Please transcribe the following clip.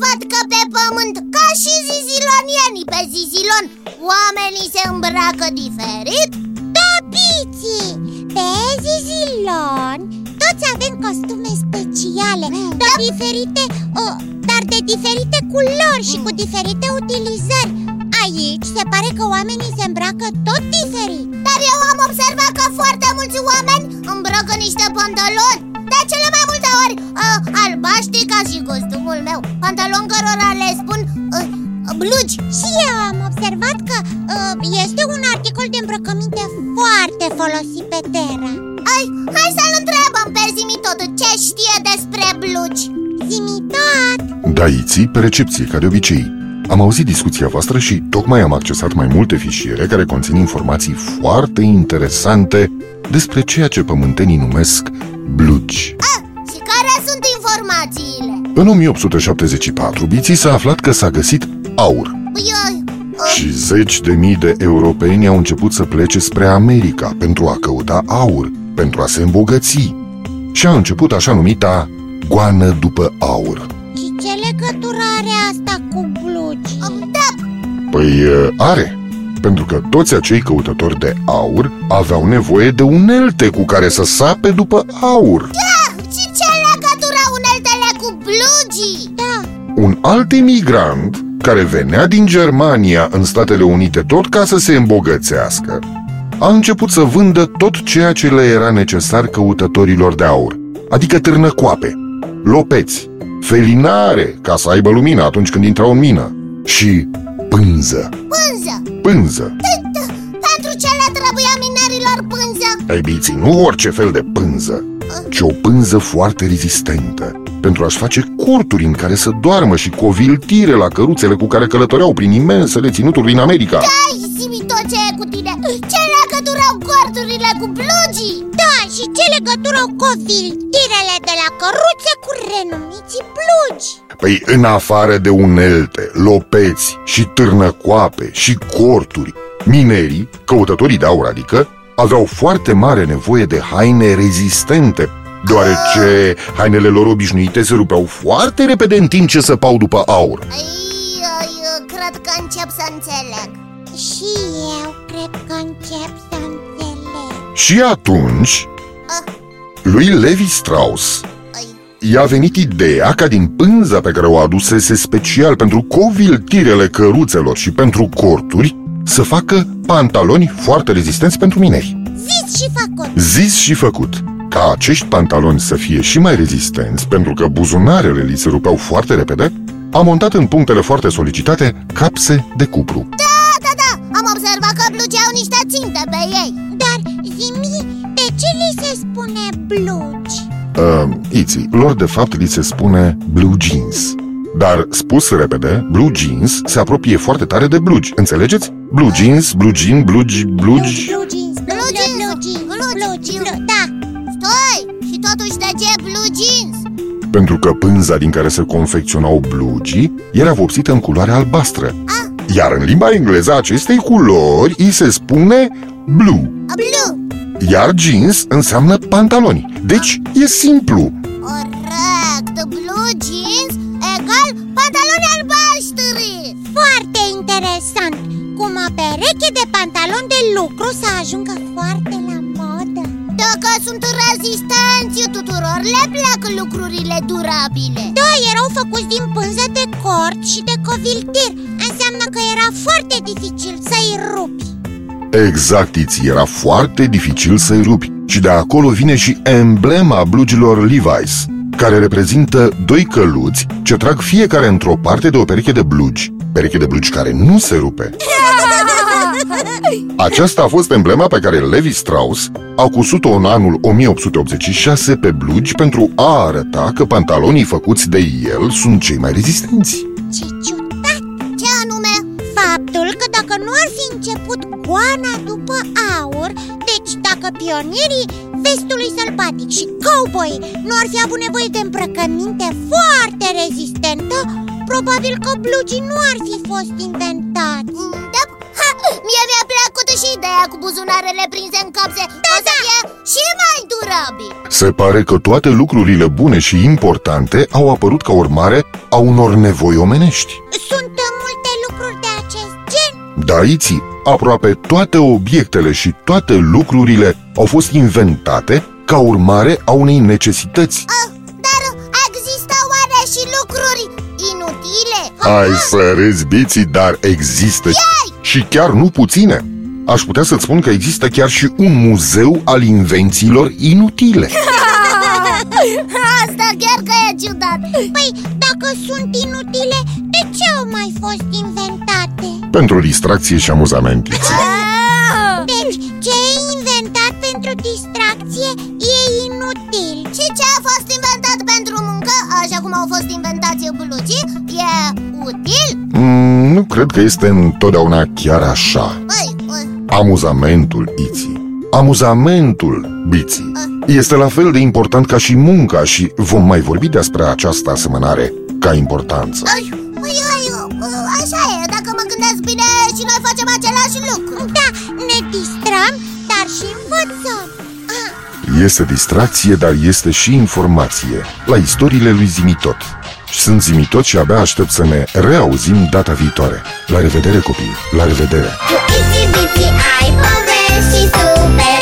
observat că pe pământ, ca și zizilonienii pe zizilon Oamenii se îmbracă diferit? Da, Piții! Pe zizilon toți avem costume speciale Mm, Dar da. diferite, o, dar de diferite culori și cu diferite utilizări Aici se pare că oamenii se îmbracă tot diferit Dar eu am observat că foarte mulți oameni îmbracă niște pantaloni De cele mai multe ori uh, albaștri ca și costumul meu Pantaloni cărora le spun uh, blugi Și eu am observat că uh, este un articol de îmbrăcăminte foarte folosit pe Terra Ai, hai să-l întrebăm pe Zimi tot ce știe despre blugi Zimi tot! Daiții pe recepție, ca de obicei. Am auzit discuția voastră și tocmai am accesat mai multe fișiere care conțin informații foarte interesante despre ceea ce pământenii numesc blugi. ah, Și care sunt informațiile? În 1874, Biții s-a aflat că s-a găsit aur Eu, uh, și zeci de mii de europeni au început să plece spre America pentru a căuta aur, pentru a se îmbogăți. Și a început așa numita goană după aur. Și ce legătură are asta cu blugi? um, da, Păi uh, are, pentru că toți acei căutători de aur aveau nevoie de unelte cu care să sape după aur. da, Un alt imigrant care venea din Germania în Statele Unite tot ca să se îmbogățească, a început să vândă tot ceea ce le era necesar căutătorilor de aur, adică târnăcoape, lopeți, felinare ca să aibă lumină atunci când intrau în mină și pânză, Pânză pânză. Pentru ce le trebuia minerilor pânză? Ei biții, nu orice fel de pânză, ci o pânză foarte rezistentă, pentru a-și face corturi în care să doarmă și coviltire la căruțele cu care călătoreau prin imensele ținuturi din America. Hai, zimi tot ce e cu tine Ce legătură au corturile cu blugii? da, și ce legătură au coviltirele de la căruțe cu renumiții blugi? Păi în afară de unelte, lopeți și târnăcoape și corturi, minerii, căutătorii de aur adică, aveau foarte mare nevoie de haine rezistente, deoarece hainele lor obișnuite se rupeau foarte repede în timp ce săpau după aur. Ai, ai, cred că încep să înțeleg. Și eu cred că încep să înțeleg. Și atunci, lui Levi Strauss Ai, i-a venit ideea ca din pânza pe care o adusese special pentru coviltirele căruțelor și pentru corturi să facă pantaloni foarte rezistenți pentru mineri. Zis și făcut. Zis și făcut, ca acești pantaloni să fie și mai rezistenți, pentru că buzunarele li se rupeau foarte repede, a montat în punctele foarte solicitate capse de cupru. Da, da, da, am observat că blugii au niște ținte pe ei Dar zimi, de ce li se spune blugi? Uh, iții, lor de fapt li se spune blue jeans. Dar, spus repede, blue jeans se apropie foarte tare de blugi, înțelegeți? Blue jeans, blue jean, blugi, blugi... Blue jeans, blue, Blue blue, jeans, blue jeans, blue blue, jeans. blue, da Stai, și totuși de ce blue jeans? Pentru că pânza din care se confecționau blugii era vopsită în culoare albastră. Iar în limba engleză acestei culori îi se spune blue. Blue Iar jeans înseamnă pantaloni. Deci e simplu. Corect, blue jeans egal pantaloni albaștri Foarte interesant Cum o pereche de pantaloni de lucru să ajungă foarte la modă Dacă sunt rezistenți tuturor, le plac lucrurile durabile Da, erau făcuți din pânză de cort și de coviltir Înseamnă că era foarte dificil să-i rupi Exact, Iți, era foarte dificil să-i rupi. Și de acolo vine și emblema blugilor Levi's, care reprezintă doi căluți ce trag fiecare într-o parte de o pereche de blugi. Pereche de blugi care nu se rupe. Aceasta a fost emblema pe care Levi Strauss a cusut-o în anul 1886 pe blugi pentru a arăta că pantalonii făcuți de el sunt cei mai rezistenți. Ce ciudat! Ce anume? Faptul că dacă nu ar fi început goana după aur Deci dacă pionierii vestului sălbatic și cowboy nu ar fi avut nevoie de îmbrăcăminte foarte rezistentă Probabil că blugii nu ar fi fost inventați și ideea cu buzunarele prinse în căpse da, O să fie și mai durabil. Se pare că toate lucrurile bune și importante au apărut ca urmare a unor nevoi omenești. Sunt multe lucruri de acest gen. Da, Iții, aproape toate obiectele și toate lucrurile au fost inventate ca urmare a unei necesități. Ah, Dar există oare și lucruri inutile? Ai să râzi, biții, dar există și chiar nu puține Aș putea să-ți spun că există chiar și un muzeu al invențiilor inutile Asta chiar că e ciudat Păi, dacă sunt inutile, de ce au mai fost inventate? Pentru distracție și amuzament Iții. Ah! Deci, ce e inventat pentru distracție e inutil Și ce a fost inventat pentru muncă, așa cum au fost inventați blucii, e util? mm, Nu cred că este întotdeauna chiar așa Păi, uh, Amuzamentul, Iții. Amuzamentul, Biții. Este la fel de important ca și munca și vom mai vorbi despre această asemănare ca importanță. Ai, păi, ai, uh, așa e, dacă mă gândesc bine și noi facem același lucru. Da, ne distrăm, dar și învățăm. Ah, Este distracție, dar este și informație. La istoriile lui Zimitot. Sunt Zimitot și abia aștept să ne reauzim data viitoare. La revedere copii, la revedere Súper